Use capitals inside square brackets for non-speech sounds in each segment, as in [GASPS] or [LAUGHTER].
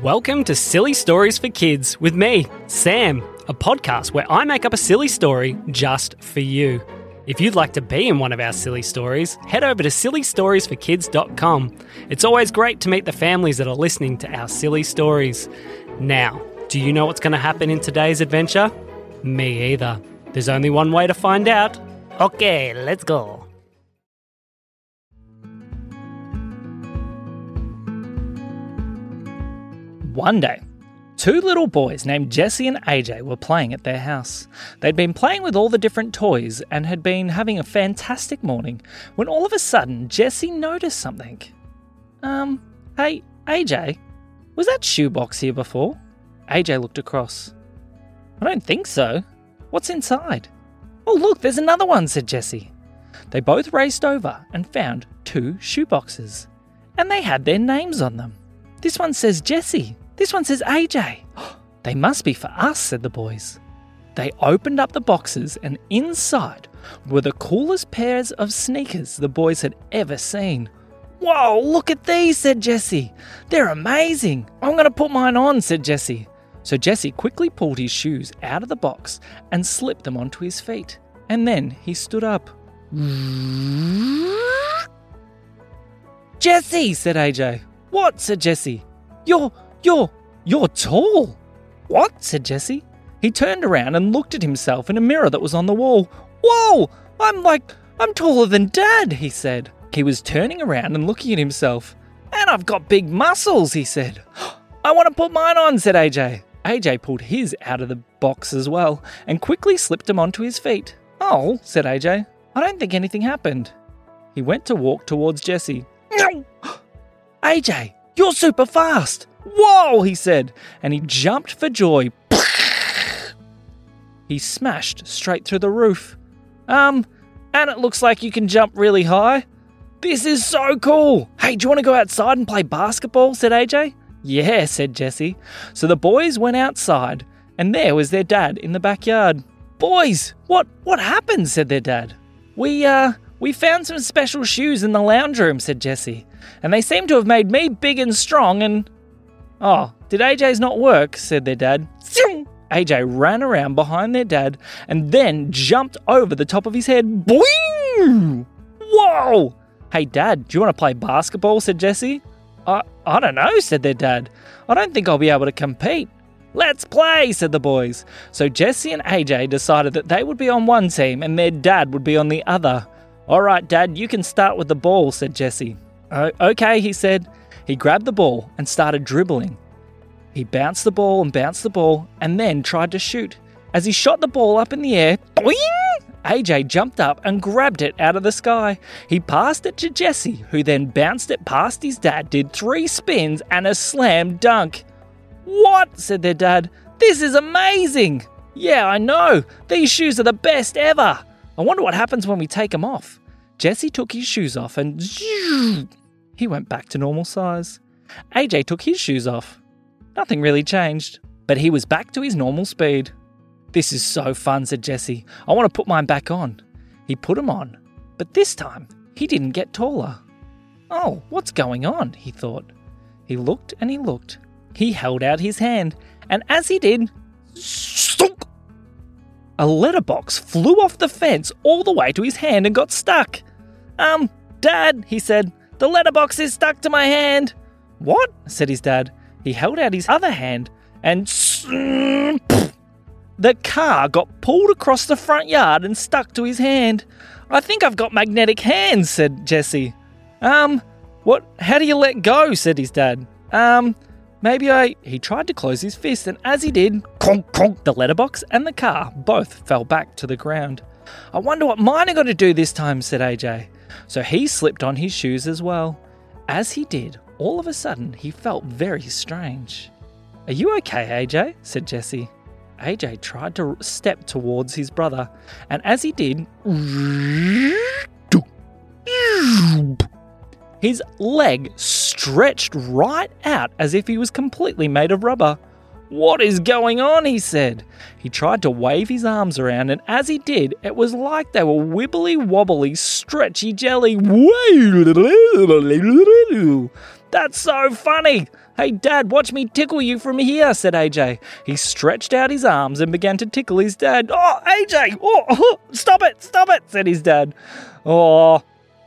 Welcome to Silly Stories for Kids with me, Sam, a podcast where I make up a silly story just for you. If you'd like to be in one of our silly stories, head over to sillystoriesforkids.com. It's always great to meet the families that are listening to our silly stories. Now, do you know what's going to happen in today's adventure? Me either. There's only one way to find out. Okay, let's go. One day, two little boys named Jesse and AJ were playing at their house. They'd been playing with all the different toys and had been having a fantastic morning when all of a sudden Jesse noticed something. Um, hey, AJ, was that shoebox here before? AJ looked across. I don't think so. What's inside? Oh, look, there's another one, said Jesse. They both raced over and found two shoeboxes, and they had their names on them. This one says Jesse, this one says AJ. [GASPS] They must be for us, said the boys. They opened up the boxes, and inside were the coolest pairs of sneakers the boys had ever seen. Whoa, look at these, said Jesse. They're amazing. I'm going to put mine on, said Jesse. So Jesse quickly pulled his shoes out of the box and slipped them onto his feet. And then he stood up. Jesse, said AJ. What? said Jesse. You're you're you're tall. What? said Jesse. He turned around and looked at himself in a mirror that was on the wall. Whoa! I'm like I'm taller than Dad, he said. He was turning around and looking at himself. And I've got big muscles, he said. [GASPS] I want to put mine on, said AJ. AJ pulled his out of the box as well and quickly slipped them onto his feet. Oh, said AJ. I don't think anything happened. He went to walk towards Jesse. [GASPS] AJ, [GASPS] you're super fast. Whoa, he said, and he jumped for joy. [LAUGHS] he smashed straight through the roof. Um, and it looks like you can jump really high. This is so cool. Hey, do you want to go outside and play basketball? said AJ. Yeah, said Jesse. So the boys went outside, and there was their dad in the backyard. Boys, what what happened? said their dad. We uh we found some special shoes in the lounge room, said Jesse. And they seem to have made me big and strong and Oh, did AJ's not work? said their dad. AJ ran around behind their dad and then jumped over the top of his head. Boing! Whoa! Hey, Dad, do you want to play basketball? said Jesse. I, I don't know, said their dad. I don't think I'll be able to compete. Let's play, said the boys. So Jesse and AJ decided that they would be on one team and their dad would be on the other. All right, Dad, you can start with the ball, said Jesse. okay, he said. He grabbed the ball and started dribbling. He bounced the ball and bounced the ball and then tried to shoot. As he shot the ball up in the air, boing! AJ jumped up and grabbed it out of the sky. He passed it to Jesse, who then bounced it past his dad, did three spins and a slam dunk. What? said their dad. This is amazing! Yeah, I know. These shoes are the best ever. I wonder what happens when we take them off. Jesse took his shoes off and he went back to normal size. AJ took his shoes off. Nothing really changed, but he was back to his normal speed. This is so fun, said Jesse. I want to put mine back on. He put them on, but this time he didn't get taller. Oh, what's going on? he thought. He looked and he looked. He held out his hand, and as he did, stunk! A letterbox flew off the fence all the way to his hand and got stuck. Um, Dad, he said, the letterbox is stuck to my hand. What? said his dad. He held out his other hand and the car got pulled across the front yard and stuck to his hand. I think I've got magnetic hands, said Jesse. Um, what? How do you let go? said his dad. Um, maybe I. He tried to close his fist, and as he did, conk, conk, the letterbox and the car both fell back to the ground. I wonder what mine are going to do this time, said AJ. So he slipped on his shoes as well. As he did, all of a sudden he felt very strange. Are you okay, AJ? said Jesse. AJ tried to step towards his brother, and as he did, his leg stretched right out as if he was completely made of rubber. What is going on? he said. He tried to wave his arms around, and as he did, it was like they were wibbly wobbly, stretchy jelly. [LAUGHS] That's so funny! Hey, Dad, watch me tickle you from here, said AJ. He stretched out his arms and began to tickle his dad. Oh, AJ! Oh, oh, stop it, stop it, said his dad. Oh,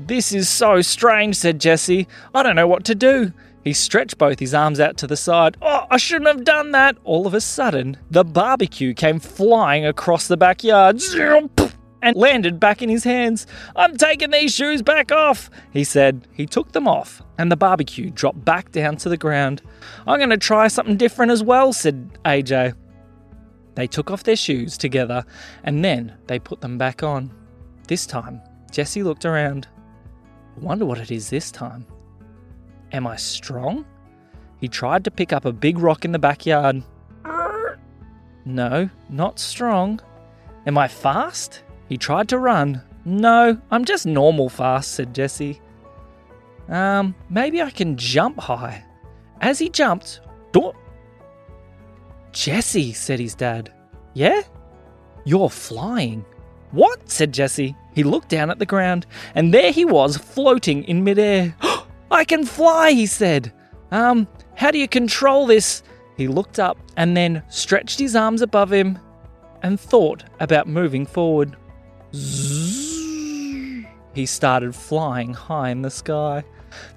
this is so strange, said Jesse. I don't know what to do. He stretched both his arms out to the side. Oh, I shouldn't have done that. All of a sudden, the barbecue came flying across the backyard and landed back in his hands. I'm taking these shoes back off, he said. He took them off, and the barbecue dropped back down to the ground. I'm going to try something different as well, said AJ. They took off their shoes together, and then they put them back on. This time, Jesse looked around. I wonder what it is this time. Am I strong? He tried to pick up a big rock in the backyard. No, not strong. Am I fast? He tried to run. No, I'm just normal fast, said Jesse. Um, maybe I can jump high. As he jumped, do- Jesse, said his dad. Yeah? You're flying. What? said Jesse. He looked down at the ground, and there he was floating in midair. [GASPS] I can fly, he said. Um, how do you control this? He looked up and then stretched his arms above him and thought about moving forward. Zzz. He started flying high in the sky.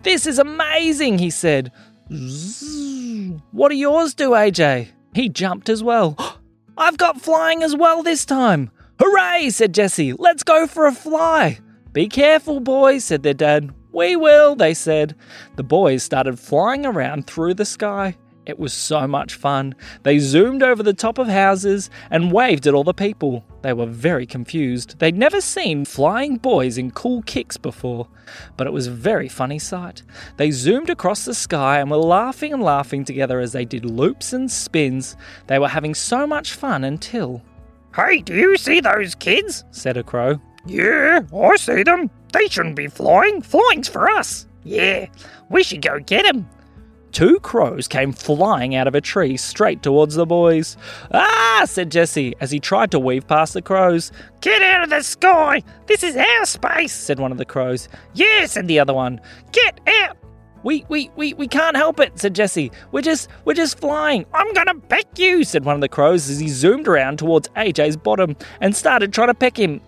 This is amazing, he said. Zzz. What do yours do, AJ? He jumped as well. [GASPS] I've got flying as well this time. Hooray, said Jesse. Let's go for a fly. Be careful, boys, said their dad. We will, they said. The boys started flying around through the sky. It was so much fun. They zoomed over the top of houses and waved at all the people. They were very confused. They'd never seen flying boys in cool kicks before, but it was a very funny sight. They zoomed across the sky and were laughing and laughing together as they did loops and spins. They were having so much fun until. Hey, do you see those kids? said a crow. Yeah, I see them. They shouldn't be flying. Flying's for us. Yeah, we should go get them. Two crows came flying out of a tree straight towards the boys. Ah, said Jesse as he tried to weave past the crows. Get out of the sky! This is our space, said one of the crows. Yeah, said the other one. Get out! We we we we can't help it, said Jesse. We're just we're just flying. I'm gonna peck you, said one of the crows as he zoomed around towards AJ's bottom and started trying to peck him.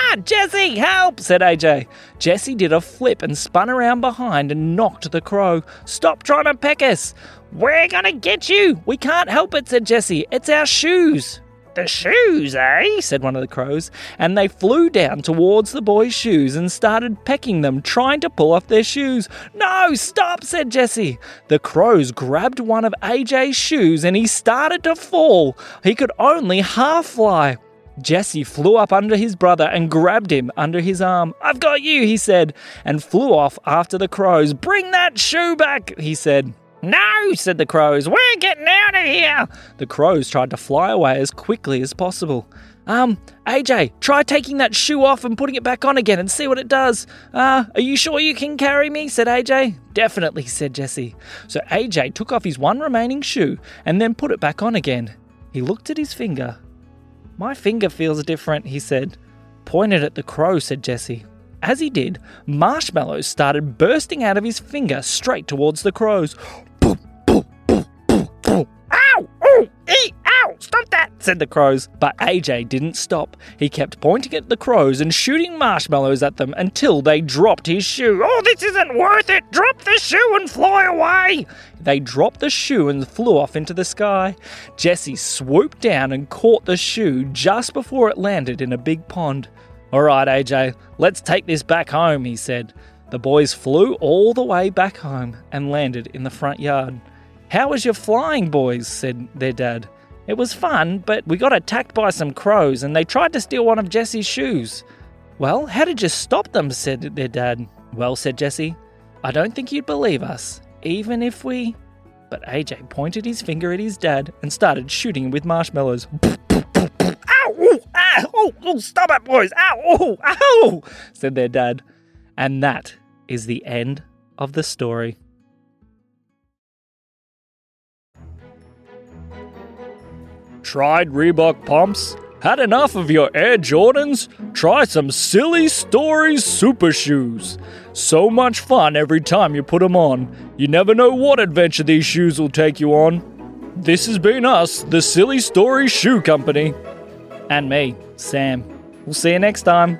Ah, Jesse, help, said AJ. Jesse did a flip and spun around behind and knocked the crow. Stop trying to peck us. We're gonna get you. We can't help it, said Jesse. It's our shoes. The shoes, eh? said one of the crows, and they flew down towards the boys' shoes and started pecking them, trying to pull off their shoes. No, stop, said Jesse. The crows grabbed one of AJ's shoes and he started to fall. He could only half fly. Jesse flew up under his brother and grabbed him under his arm. I've got you, he said, and flew off after the crows. Bring that shoe back, he said. No, said the crows. We're getting out of here. The crows tried to fly away as quickly as possible. Um, AJ, try taking that shoe off and putting it back on again and see what it does. Uh, are you sure you can carry me? said AJ. Definitely, said Jesse. So AJ took off his one remaining shoe and then put it back on again. He looked at his finger my finger feels different, he said. Pointed at the crow, said Jesse. As he did, marshmallows started bursting out of his finger straight towards the crows. Ow! Oh! Eat! Ow! Stop that! Said the crows. But AJ didn't stop. He kept pointing at the crows and shooting marshmallows at them until they dropped his shoe. Oh, this isn't worth it! Drop the shoe and fly away! They dropped the shoe and flew off into the sky. Jesse swooped down and caught the shoe just before it landed in a big pond. All right, AJ, let's take this back home, he said. The boys flew all the way back home and landed in the front yard. How was your flying, boys? said their dad. It was fun, but we got attacked by some crows and they tried to steal one of Jesse's shoes. Well, how did you stop them? said their dad. Well, said Jesse, I don't think you'd believe us, even if we. But AJ pointed his finger at his dad and started shooting him with marshmallows. [LAUGHS] Ow! Ooh, ah, oh, oh, stop it, boys! Ow! Oh, ow! said their dad. And that is the end of the story. Tried Reebok pumps? Had enough of your Air Jordans? Try some Silly Stories Super Shoes. So much fun every time you put them on. You never know what adventure these shoes will take you on. This has been us, the Silly Story Shoe Company. And me, Sam. We'll see you next time.